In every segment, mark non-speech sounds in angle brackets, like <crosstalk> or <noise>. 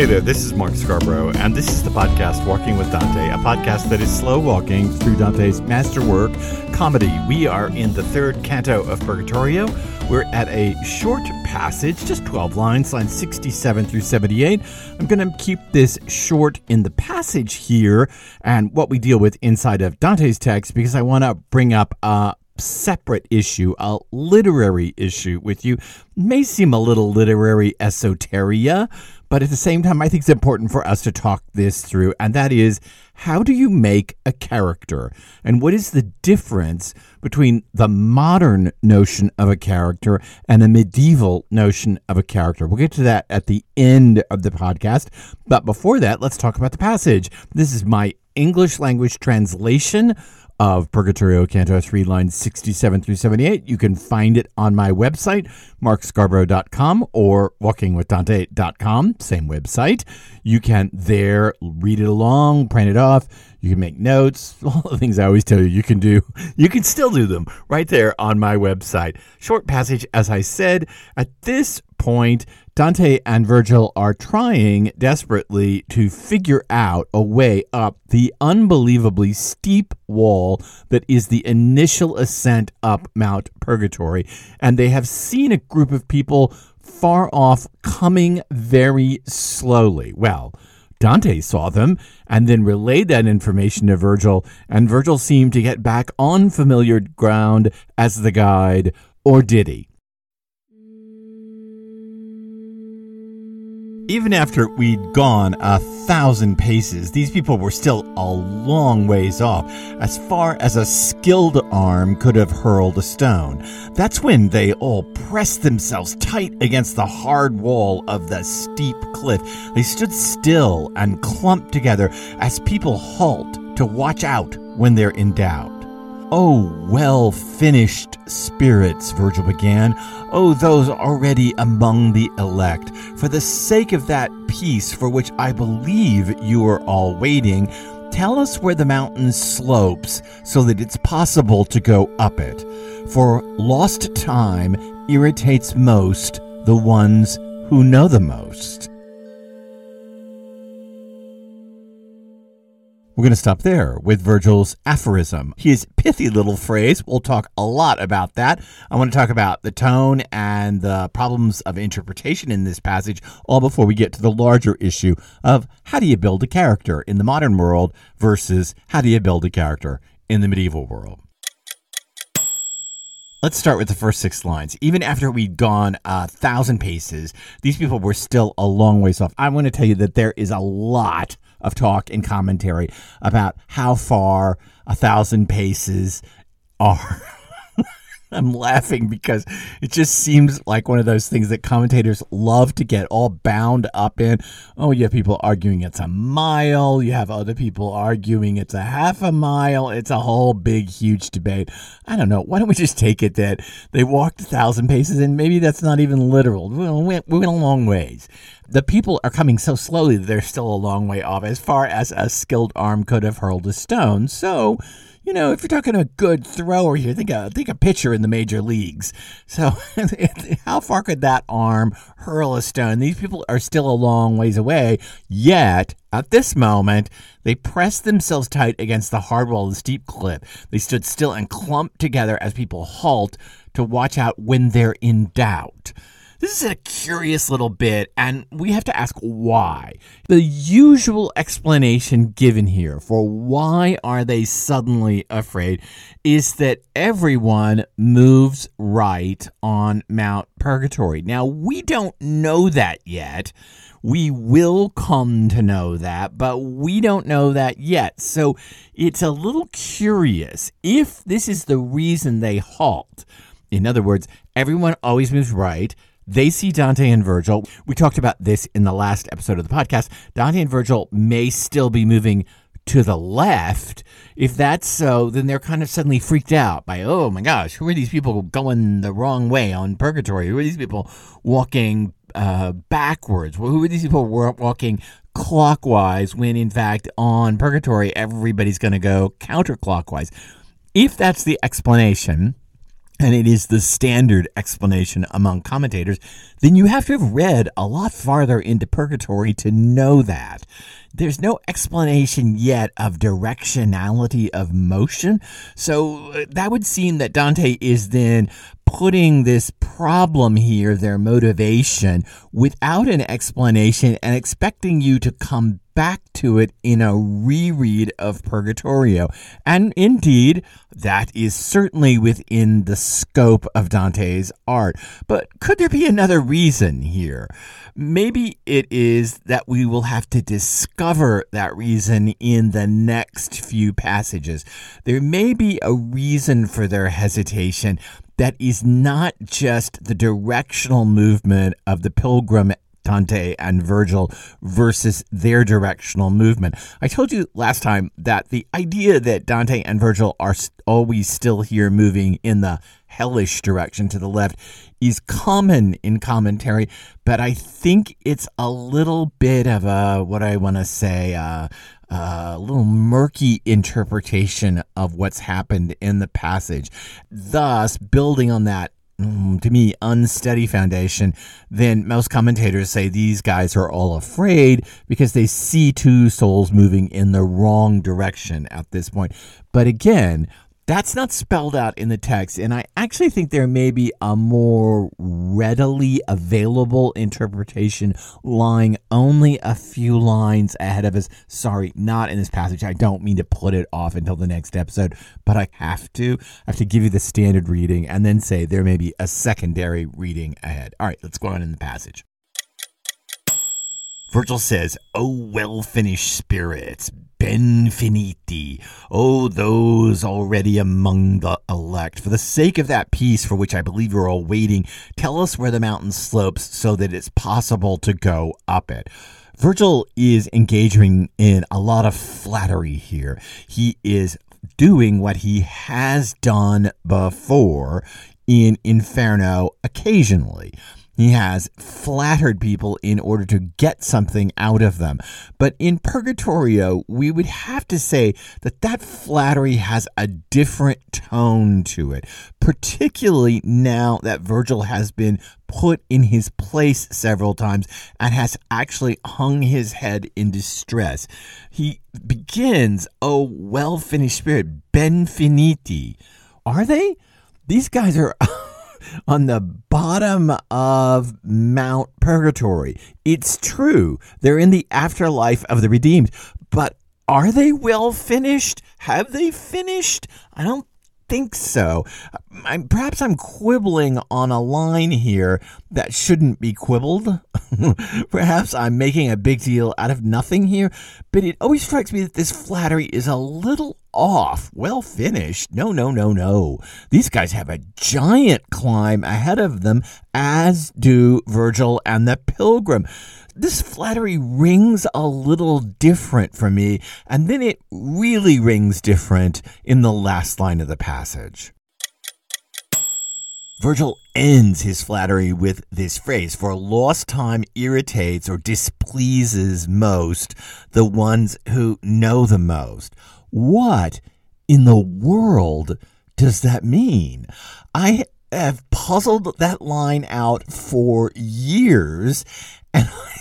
Hey there, this is Mark Scarbrough, and this is the podcast Walking with Dante, a podcast that is slow walking through Dante's masterwork, comedy. We are in the third canto of Purgatorio. We're at a short passage, just 12 lines, lines 67 through 78. I'm going to keep this short in the passage here and what we deal with inside of Dante's text because I want to bring up a separate issue, a literary issue with you. may seem a little literary esoteria, but at the same time, I think it's important for us to talk this through, and that is how do you make a character? And what is the difference between the modern notion of a character and the medieval notion of a character? We'll get to that at the end of the podcast. But before that, let's talk about the passage. This is my English language translation of Purgatorio Canto 3, lines 67 through 78. You can find it on my website, markscarbrough.com or walkingwithdante.com, same website. You can there read it along, print it off. You can make notes, <laughs> all the things I always tell you you can do. You can still do them right there on my website. Short passage, as I said, at this point, Dante and Virgil are trying desperately to figure out a way up the unbelievably steep wall that is the initial ascent up Mount Purgatory. And they have seen a group of people far off coming very slowly. Well, Dante saw them and then relayed that information to Virgil, and Virgil seemed to get back on familiar ground as the guide, or did he? Even after we'd gone a thousand paces, these people were still a long ways off, as far as a skilled arm could have hurled a stone. That's when they all pressed themselves tight against the hard wall of the steep cliff. They stood still and clumped together as people halt to watch out when they're in doubt. Oh, well finished spirits, Virgil began. Oh, those already among the elect. For the sake of that peace for which I believe you are all waiting, tell us where the mountain slopes so that it's possible to go up it. For lost time irritates most the ones who know the most. We're going to stop there with Virgil's aphorism. His pithy little phrase. We'll talk a lot about that. I want to talk about the tone and the problems of interpretation in this passage, all before we get to the larger issue of how do you build a character in the modern world versus how do you build a character in the medieval world. Let's start with the first six lines. Even after we'd gone a thousand paces, these people were still a long ways off. I want to tell you that there is a lot of talk and commentary about how far a thousand paces are. <laughs> <laughs> I'm laughing because it just seems like one of those things that commentators love to get all bound up in. Oh, you have people arguing it's a mile. You have other people arguing it's a half a mile. It's a whole big, huge debate. I don't know. Why don't we just take it that they walked a thousand paces and maybe that's not even literal? We went, we went a long ways the people are coming so slowly that they're still a long way off as far as a skilled arm could have hurled a stone. So, you know, if you're talking a good thrower here, think a think a pitcher in the major leagues. So, <laughs> how far could that arm hurl a stone? These people are still a long ways away. Yet, at this moment, they pressed themselves tight against the hard wall of the steep cliff. They stood still and clumped together as people halt to watch out when they're in doubt. This is a curious little bit, and we have to ask why. The usual explanation given here for why are they suddenly afraid is that everyone moves right on Mount Purgatory. Now, we don't know that yet. We will come to know that, but we don't know that yet. So it's a little curious if this is the reason they halt. In other words, everyone always moves right they see Dante and Virgil. We talked about this in the last episode of the podcast. Dante and Virgil may still be moving to the left. If that's so, then they're kind of suddenly freaked out by, oh my gosh, who are these people going the wrong way on purgatory? Who are these people walking uh, backwards? Who are these people walking clockwise when, in fact, on purgatory, everybody's going to go counterclockwise? If that's the explanation, and it is the standard explanation among commentators, then you have to have read a lot farther into purgatory to know that. There's no explanation yet of directionality of motion. So uh, that would seem that Dante is then putting this problem here, their motivation, without an explanation and expecting you to come back to it in a reread of Purgatorio. And indeed, that is certainly within the scope of Dante's art. But could there be another reason here? Maybe it is that we will have to discover that reason in the next few passages. There may be a reason for their hesitation that is not just the directional movement of the pilgrim Dante and Virgil versus their directional movement. I told you last time that the idea that Dante and Virgil are always still here moving in the hellish direction to the left is common in commentary, but I think it's a little bit of a, what I want to say, uh, a little murky interpretation of what's happened in the passage. Thus, building on that Mm, to me, unsteady foundation, then most commentators say these guys are all afraid because they see two souls moving in the wrong direction at this point. But again, that's not spelled out in the text, and I actually think there may be a more readily available interpretation lying only a few lines ahead of us. Sorry, not in this passage. I don't mean to put it off until the next episode, but I have to. I have to give you the standard reading and then say there may be a secondary reading ahead. All right, let's go on in the passage. Virgil says, Oh, well finished spirits, benfiniti, oh, those already among the elect. For the sake of that peace for which I believe you're all waiting, tell us where the mountain slopes so that it's possible to go up it. Virgil is engaging in a lot of flattery here. He is doing what he has done before in Inferno occasionally. He has flattered people in order to get something out of them. But in Purgatorio, we would have to say that that flattery has a different tone to it, particularly now that Virgil has been put in his place several times and has actually hung his head in distress. He begins, Oh, well finished spirit, benfiniti. Are they? These guys are. <laughs> on the bottom of Mount Purgatory. It's true. They're in the afterlife of the redeemed. But are they well finished? Have they finished? I don't think so. I'm, perhaps I'm quibbling on a line here that shouldn't be quibbled. <laughs> perhaps I'm making a big deal out of nothing here, but it always strikes me that this flattery is a little off. Well finished. No, no, no, no. These guys have a giant climb ahead of them, as do Virgil and the Pilgrim this flattery rings a little different for me, and then it really rings different in the last line of the passage. Virgil ends his flattery with this phrase For lost time irritates or displeases most the ones who know the most. What in the world does that mean? I have puzzled that line out for years, and <laughs> I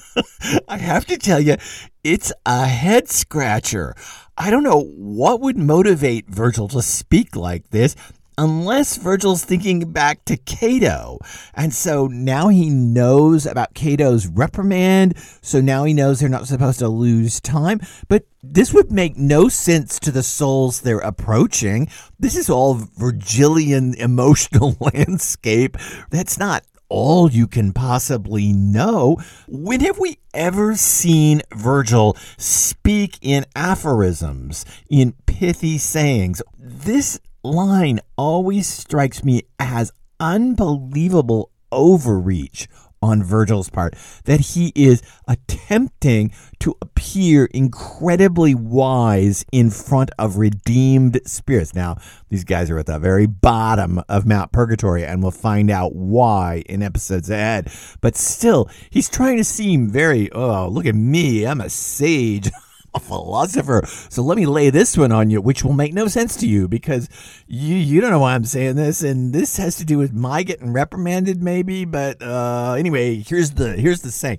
<laughs> have to tell you, it's a head scratcher. I don't know what would motivate Virgil to speak like this unless Virgil's thinking back to Cato. And so now he knows about Cato's reprimand. So now he knows they're not supposed to lose time. But this would make no sense to the souls they're approaching. This is all Virgilian <laughs> emotional landscape. That's not all you can possibly know. When have we ever seen Virgil speak in aphorisms, in pithy sayings? This line always strikes me as unbelievable overreach on Virgil's part that he is attempting to appear incredibly wise in front of redeemed spirits. Now, these guys are at the very bottom of Mount Purgatory, and we'll find out why in episodes ahead. But still, he's trying to seem very, oh, look at me, I'm a sage. <laughs> a <laughs> philosopher. So let me lay this one on you, which will make no sense to you because you you don't know why I'm saying this, and this has to do with my getting reprimanded, maybe. But uh, anyway, here's the here's the saying.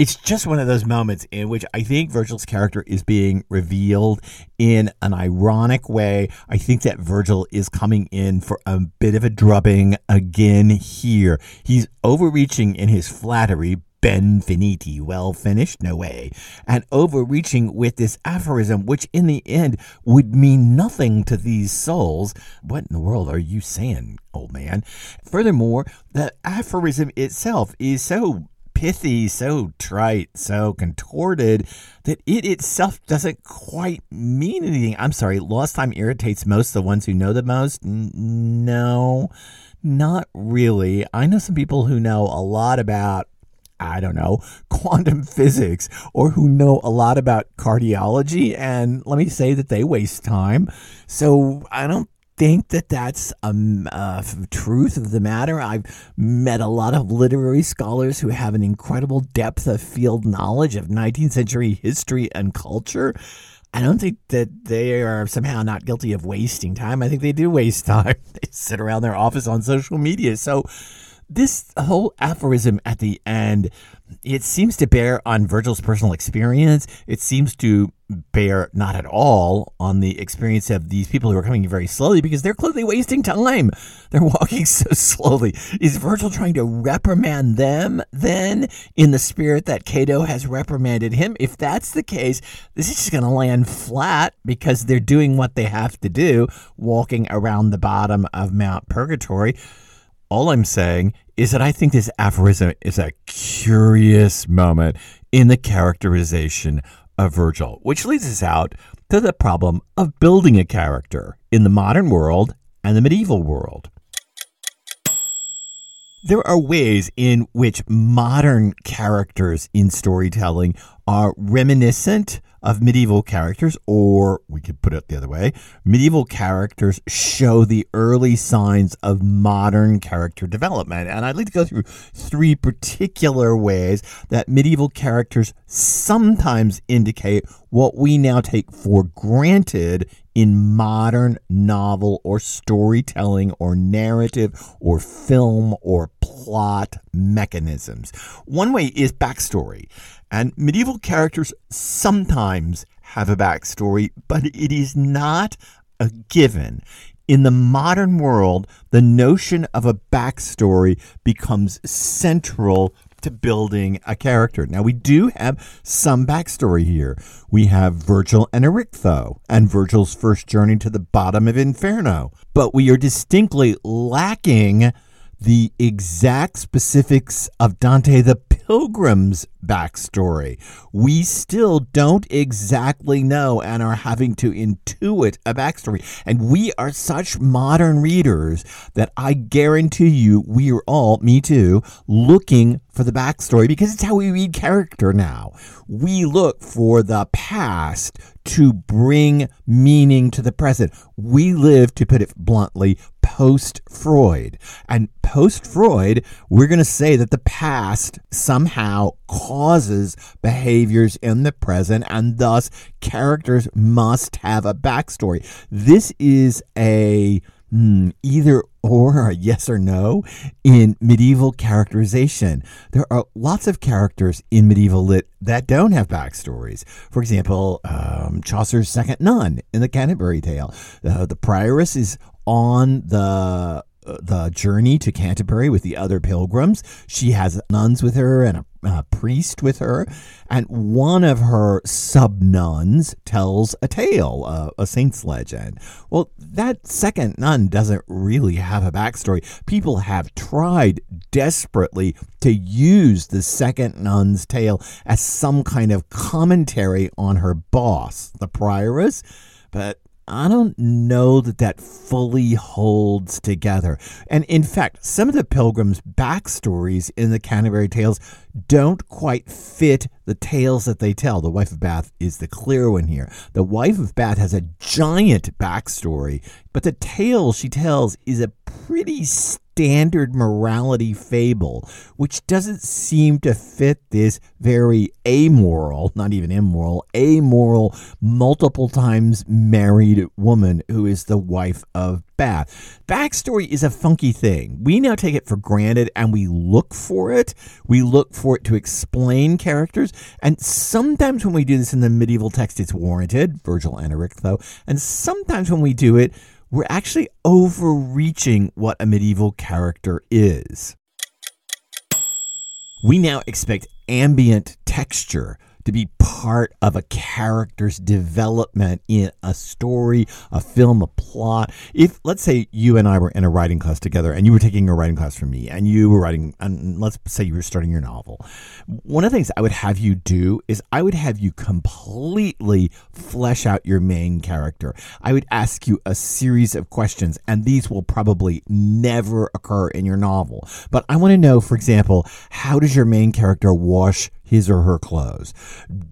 It's just one of those moments in which I think Virgil's character is being revealed in an ironic way. I think that Virgil is coming in for a bit of a drubbing again here. He's overreaching in his flattery, Ben finiti, well finished, no way, and overreaching with this aphorism, which in the end would mean nothing to these souls. What in the world are you saying, old man? Furthermore, the aphorism itself is so pithy, so trite, so contorted that it itself doesn't quite mean anything. I'm sorry, lost time irritates most the ones who know the most. N- no, not really. I know some people who know a lot about I don't know, quantum <laughs> physics or who know a lot about cardiology. And let me say that they waste time. So I don't think that that's a uh, truth of the matter. I've met a lot of literary scholars who have an incredible depth of field knowledge of 19th century history and culture. I don't think that they are somehow not guilty of wasting time. I think they do waste <laughs> time. They sit around their office on social media. So, this whole aphorism at the end, it seems to bear on Virgil's personal experience. It seems to bear not at all on the experience of these people who are coming very slowly because they're clearly wasting time. They're walking <laughs> so slowly. Is Virgil trying to reprimand them then in the spirit that Cato has reprimanded him? If that's the case, this is just going to land flat because they're doing what they have to do, walking around the bottom of Mount Purgatory. All I'm saying is that I think this aphorism is a curious moment in the characterization of Virgil, which leads us out to the problem of building a character in the modern world and the medieval world. There are ways in which modern characters in storytelling are reminiscent of medieval characters, or we could put it the other way medieval characters show the early signs of modern character development. And I'd like to go through three particular ways that medieval characters sometimes indicate what we now take for granted in modern novel or storytelling or narrative or film or plot mechanisms. One way is backstory. And medieval characters sometimes have a backstory, but it is not a given. In the modern world, the notion of a backstory becomes central to building a character. Now, we do have some backstory here. We have Virgil and Erichtho and Virgil's first journey to the bottom of Inferno, but we are distinctly lacking the exact specifics of Dante the Pilgrim's backstory. We still don't exactly know and are having to intuit a backstory. And we are such modern readers that I guarantee you, we are all, me too, looking for the backstory because it's how we read character now. We look for the past to bring meaning to the present. We live, to put it bluntly, post Freud. And post Freud, we're going to say that the past somehow causes behaviors in the present, and thus characters must have a backstory. This is a Hmm, either or a yes or no in medieval characterization. There are lots of characters in medieval lit that don't have backstories. For example, um, Chaucer's Second Nun in the Canterbury Tale. Uh, the prioress is on the the journey to Canterbury with the other pilgrims. She has nuns with her and a, a priest with her, and one of her sub nuns tells a tale, uh, a saint's legend. Well, that second nun doesn't really have a backstory. People have tried desperately to use the second nun's tale as some kind of commentary on her boss, the prioress, but I don't know that that fully holds together. And in fact, some of the pilgrims' backstories in the Canterbury Tales don't quite fit the tales that they tell. The wife of Bath is the clear one here. The wife of Bath has a giant backstory, but the tale she tells is a pretty standard morality fable, which doesn't seem to fit this very amoral, not even immoral, amoral, multiple times married woman who is the wife of Bath. Backstory is a funky thing. We now take it for granted and we look for it. We look for it to explain characters. And sometimes when we do this in the medieval text, it's warranted, Virgil and Erichtho. And sometimes when we do it, we're actually overreaching what a medieval character is. We now expect ambient texture to be part of a character's development in a story, a film, a plot. If, let's say, you and I were in a writing class together and you were taking a writing class from me and you were writing, and let's say you were starting your novel, one of the things I would have you do is I would have you completely flesh out your main character. I would ask you a series of questions, and these will probably never occur in your novel. But I want to know, for example, how does your main character wash his or her clothes?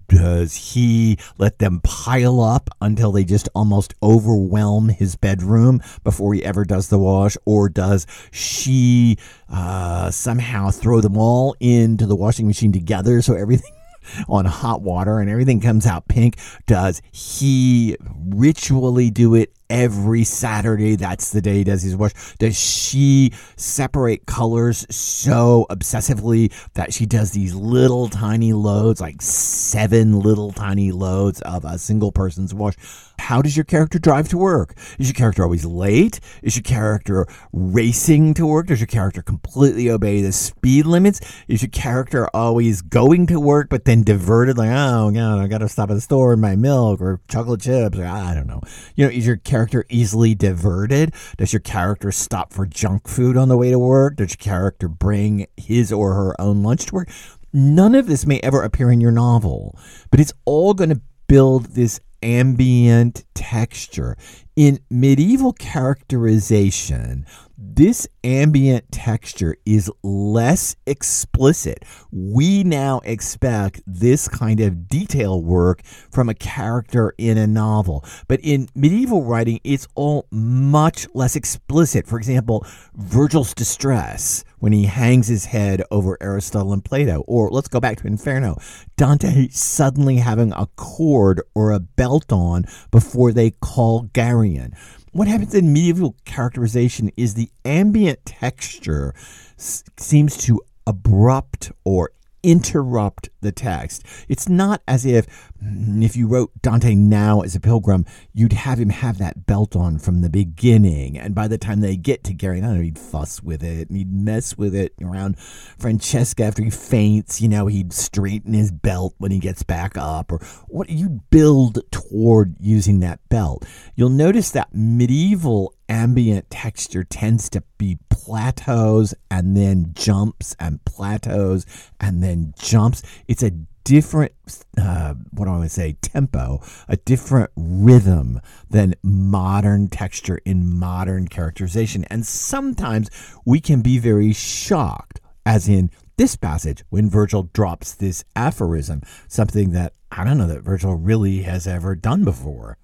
Does he let them pile up until they just almost overwhelm his bedroom before he ever does the wash? Or does she uh, somehow throw them all into the washing machine together so everything <laughs> on hot water and everything comes out pink? Does he ritually do it every Saturday. That's the day he does his wash. Does she separate colors so obsessively that she does these little tiny loads, like seven little tiny loads of a single person's wash? How does your character drive to work? Is your character always late? Is your character racing to work? Does your character completely obey the speed limits? Is your character always going to work but then diverted, like, oh, God, I got to stop at the store and buy milk or chocolate chips? Or, I don't know. You know, is your character character easily diverted? Does your character stop for junk food on the way to work? Does your character bring his or her own lunch to work? None of this may ever appear in your novel, but it's all going to build this ambient texture. In medieval characterization, this ambient texture is less explicit. We now expect this kind of detail work from a character in a novel. But in medieval writing, it's all much less explicit. For example, Virgil's distress when he hangs his head over Aristotle and Plato. Or let's go back to Inferno. Dante suddenly having a cord or a belt on before they call Geryon what happens in medieval characterization is the ambient texture seems to abrupt or interrupt the text. It's not as if mm, if you wrote Dante now as a pilgrim, you'd have him have that belt on from the beginning. And by the time they get to Gary, I don't know, he'd fuss with it and he'd mess with it around Francesca after he faints. You know, he'd straighten his belt when he gets back up. Or what you build toward using that belt. You'll notice that medieval ambient texture tends to be plateaus and then jumps and plateaus and then jumps. It's a different, uh, what do I want to say, tempo, a different rhythm than modern texture in modern characterization. And sometimes we can be very shocked, as in this passage when Virgil drops this aphorism, something that I don't know that Virgil really has ever done before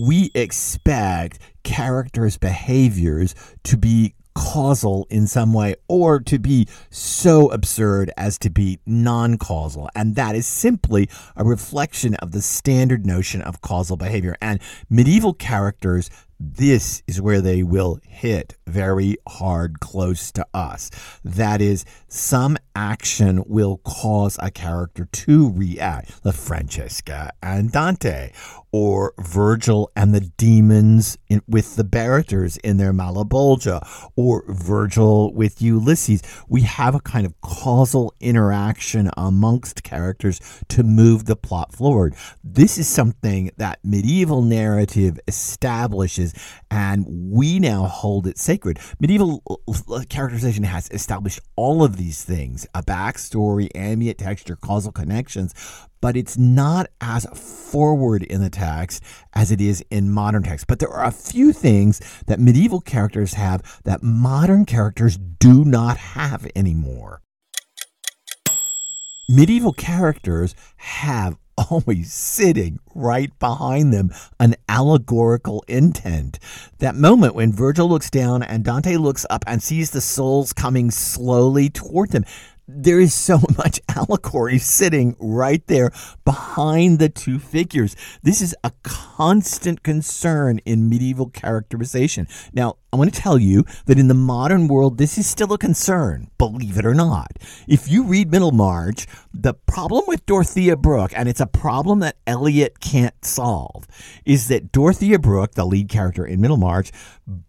we expect characters' behaviors to be causal in some way or to be so absurd as to be non causal. And that is simply a reflection of the standard notion of causal behavior. And medieval characters this is where they will hit very hard close to us. That is, some action will cause a character to react, the Francesca and Dante, or Virgil and the demons in, with the Barreters in their Malebolge, or Virgil with Ulysses. We have a kind of causal interaction amongst characters to move the plot forward. This is something that medieval narrative establishes and we now hold it sacred. Medieval uh, characterization has established all of these things a backstory, ambient texture, causal connections, but it's not as forward in the text as it is in modern text. But there are a few things that medieval characters have that modern characters do not have anymore. Medieval characters have always sitting right behind them an allegorical intent. That moment when Virgil looks down and Dante looks up and sees the souls coming slowly toward them there is so <laughs> much allegory sitting right there behind the two figures. This is a constant concern in medieval characterization. Now, I want to tell you that in the modern world, this is still a concern, believe it or not. If you read Middlemarch, the problem with Dorothea Brooke, and it's a problem that Eliot can't solve, is that Dorothea Brooke, the lead character in Middlemarch,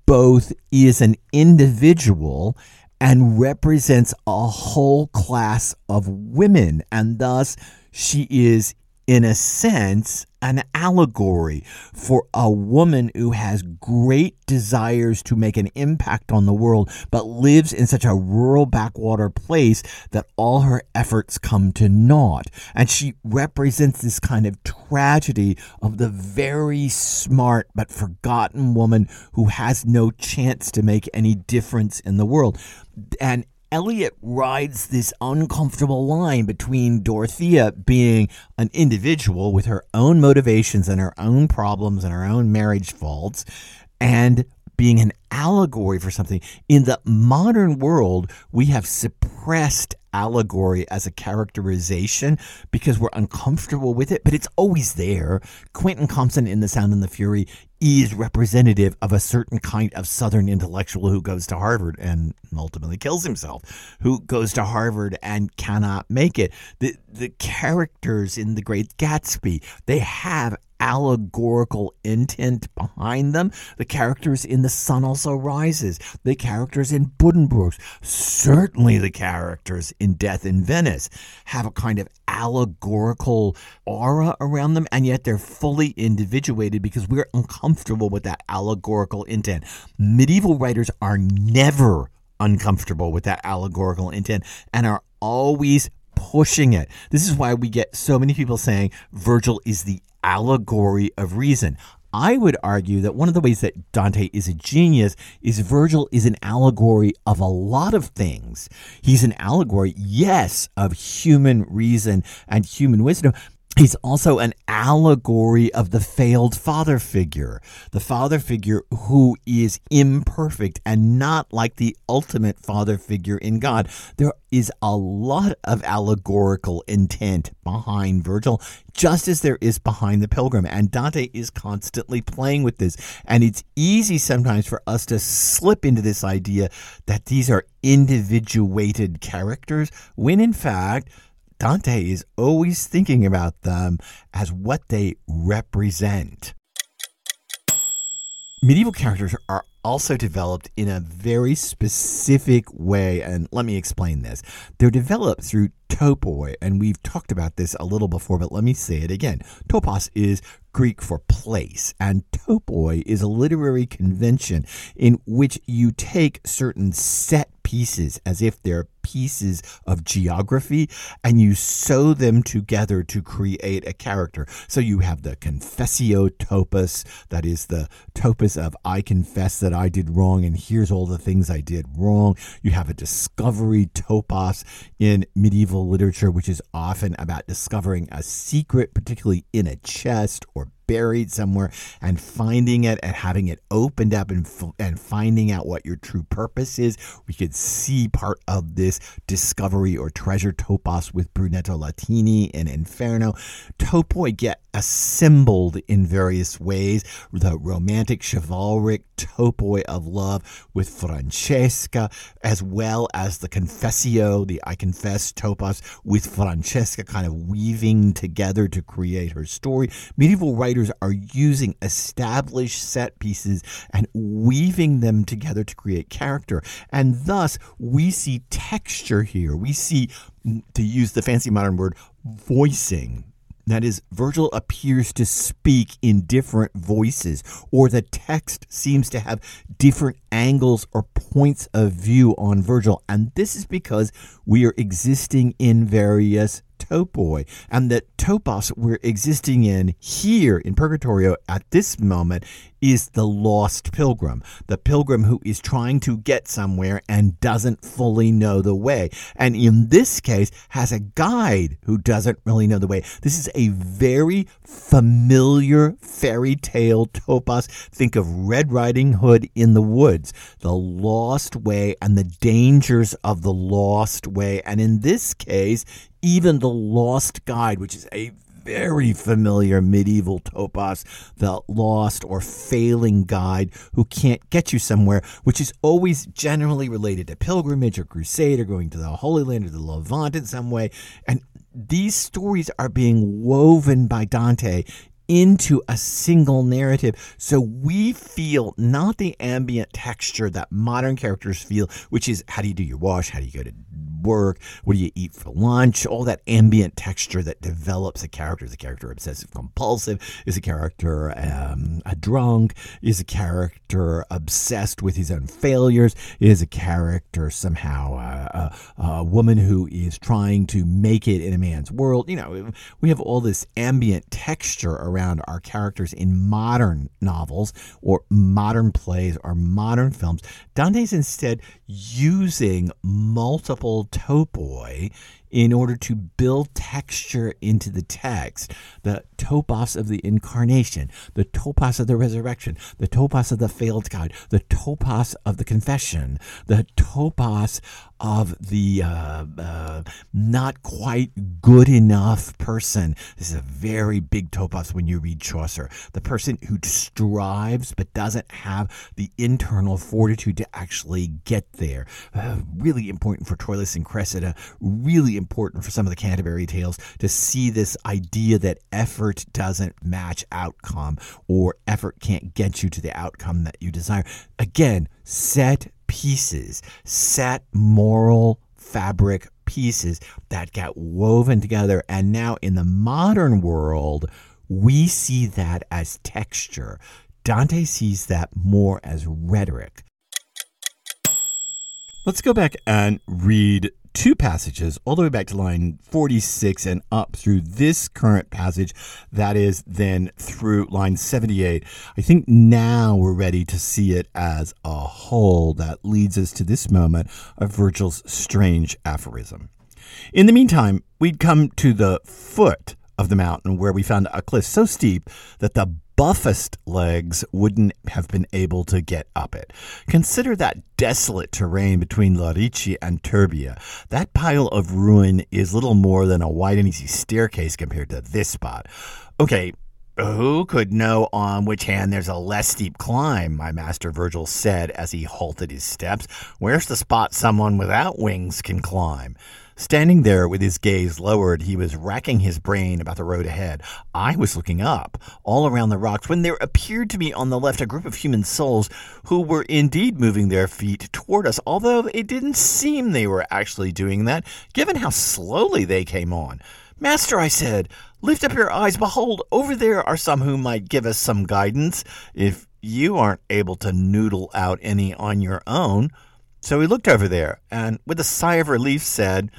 both is an individual and represents a whole class of women. And thus, she is, in a sense, an allegory for a woman who has great desires to make an impact on the world, but lives in such a rural backwater place that all her efforts come to naught. And she represents this kind of tragedy of the very smart but forgotten woman who has no chance to make any difference in the world. And Eliot rides this uncomfortable line between Dorothea being an individual with her own motivations and her own problems and her own marriage faults and being an allegory for something. In the modern world, we have suppressed allegory as a characterization because we're uncomfortable with it, but it's always there. Quentin Compson in The Sound and the Fury is representative of a certain kind of Southern intellectual who goes to Harvard and ultimately kills himself, who goes to Harvard and cannot make it. The the characters in The Great Gatsby, they have allegorical intent behind them. The characters in The Sun Also Rises, the characters in Buddenbrooks, certainly the characters in Death in Venice have a kind of allegorical aura around them, and yet they're fully individuated because we're uncomfortable with that allegorical intent. Medieval writers are never uncomfortable with that allegorical intent and are always pushing it. This is why we get so many people saying Virgil is the allegory of reason. I would argue that one of the ways that Dante is a genius is Virgil is an allegory of a lot of things. He's an allegory, yes, of human reason and human wisdom, He's also an allegory of the failed father figure, the father figure who is imperfect and not like the ultimate father figure in God. There is a lot of allegorical intent behind Virgil, just as there is behind the pilgrim. And Dante is constantly playing with this. And it's easy sometimes for us to slip into this idea that these are individuated characters, when in fact, Dante is always thinking about them as what they represent. Medieval characters are also developed in a very specific way, and let me explain this. They're developed through topoi, and we've talked about this a little before, but let me say it again. Topos is Greek for place, and topoi is a literary convention in which you take certain set pieces as if they're pieces of geography and you sew them together to create a character. So you have the confessio topos, that is the topos of I confess that I did wrong and here's all the things I did wrong. You have a discovery topos in medieval literature, which is often about discovering a secret, particularly in a chest or buried somewhere and finding it and having it opened up and, and finding out what your true purpose is. We could see part of this discovery or treasure topos with Brunetto Latini in Inferno. Topoi get assembled in various ways. The romantic chivalric topoi of love with Francesca, as well as the confessio, the I confess topos with Francesca kind of weaving together to create her story. Medieval writers are using established set pieces and weaving them together to create character. And thus, we see texture here. We see, mm, to use the fancy modern word, voicing that is, Virgil appears to speak in different voices, or the text seems to have different angles or points of view on Virgil. And this is because we are existing in various topoi, and that topos we're existing in here in Purgatorio at this moment is the lost pilgrim, the pilgrim who is trying to get somewhere and doesn't fully know the way. And in this case, has a guide who doesn't really know the way. This is a very familiar fairy tale topos. Think of Red Riding Hood in the woods, the lost way and the dangers of the lost way. And in this case, even the lost guide, which is a very familiar medieval topos, the lost or failing guide who can't get you somewhere, which is always generally related to pilgrimage or crusade or going to the Holy Land or the Levant in some way. And these stories are being woven by Dante into a single narrative. So we feel not the ambient texture that modern characters feel, which is how do you do your wash? How do you go to work? What do you eat for lunch? All that ambient texture that develops a character. Is a character obsessive compulsive? Is a character um, a drunk? Is a character obsessed with his own failures? Is a character somehow a, a, a woman who is trying to make it in a man's world? You know, we have all this ambient texture around our characters in modern novels or modern plays or modern films. Dante's instead using multiple topoi in order to build texture into the text. The topos of the incarnation, the topos of the resurrection, the topos of the failed God, the topos of the confession, the topos of the uh, uh, not quite good enough person. This is a very big topos when you read Chaucer. The person who strives but doesn't have the internal fortitude to actually get there. Uh, really important for Troilus and Cressida. Really important for some of the Canterbury Tales to see this idea that effort doesn't match outcome or effort can't get you to the outcome that you desire. Again, set pieces, set moral fabric pieces that get woven together. And now in the modern world, we see that as texture. Dante sees that more as rhetoric. Let's go back and read two passages all the way back to line 46 and up through this current passage that is then through line 78 i think now we're ready to see it as a whole that leads us to this moment of virgil's strange aphorism. In the meantime we'd come to the foot of the mountain where we found a cliff so steep that the buffest legs wouldn't have been able to get up it. Consider that desolate terrain between Lerici and Turbia. That pile of ruin is little more than a wide and easy staircase compared to this spot. Okay, who could know on which hand there's a less steep climb? My master Virgil said as he halted his steps. Where's the spot someone without wings can climb? Standing there with his gaze lowered, he was racking his brain about the road ahead. I was looking up, all around the rocks, when there appeared to me on the left a group of human souls who were indeed moving their feet toward us, although it didn't seem they were actually doing that, given how slowly they came on. Master, I said, lift up your eyes. Behold, over there are some who might give us some guidance, if you aren't able to noodle out any on your own. So he looked over there, and with a sigh of relief said,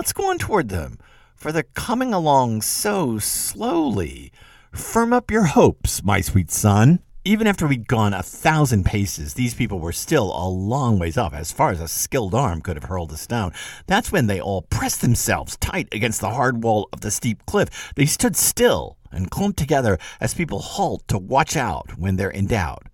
Let's go on toward them, for they're coming along so slowly. Firm up your hopes, my sweet son. Even after we'd gone a thousand paces, these people were still a long ways off, as far as a skilled arm could have hurled a stone. That's when they all pressed themselves tight against the hard wall of the steep cliff. They stood still and clumped together as people halt to watch out when they're in doubt.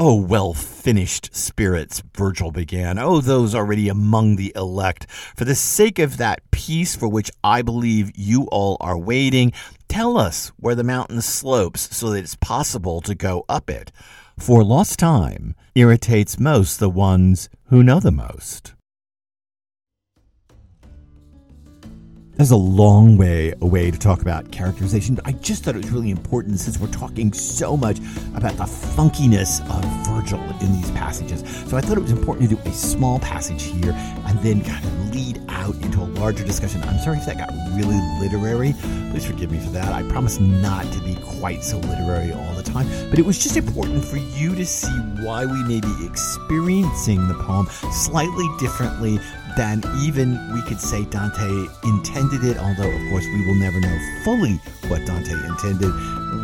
Oh, well finished spirits, Virgil began. Oh, those already among the elect. For the sake of that peace for which I believe you all are waiting, tell us where the mountain slopes so that it's possible to go up it. For lost time irritates most the ones who know the most. There's a long way away to talk about characterization, but I just thought it was really important since we're talking so much about the funkiness of Virgil in these passages. So I thought it was important to do a small passage here and then kind of lead out into a larger discussion. I'm sorry if that got really literary. Please forgive me for that. I promise not to be quite so literary all the time, but it was just important for you to see why we may be experiencing the poem slightly differently than even we could say Dante intended it, although, of course, we will never know fully what Dante intended.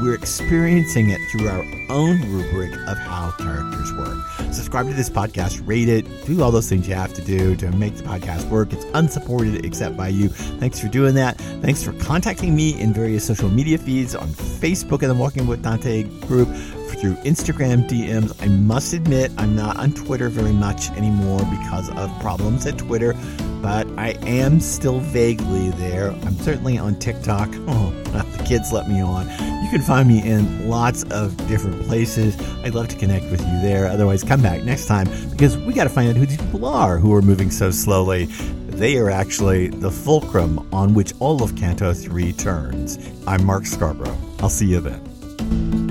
We're experiencing it through our own rubric of how characters work. Subscribe to this podcast, rate it, do all those things you have to do to make the podcast work. It's unsupported except by you. Thanks for doing that. Thanks for contacting me in various social media feeds on Facebook and the Walking with Dante group through Instagram DMs. I must admit, I'm not on Twitter very much anymore because of problems at Twitter, but I am still vaguely there. I'm certainly on TikTok. <laughs> Oh, the kids let me on. You can find me in lots of different places. I'd love to connect with you there. Otherwise, come back next time because we got to find out who these people are who are moving so slowly. They are actually the fulcrum on which all of Canto 3 turns. I'm Mark Scarbrough. I'll see you then.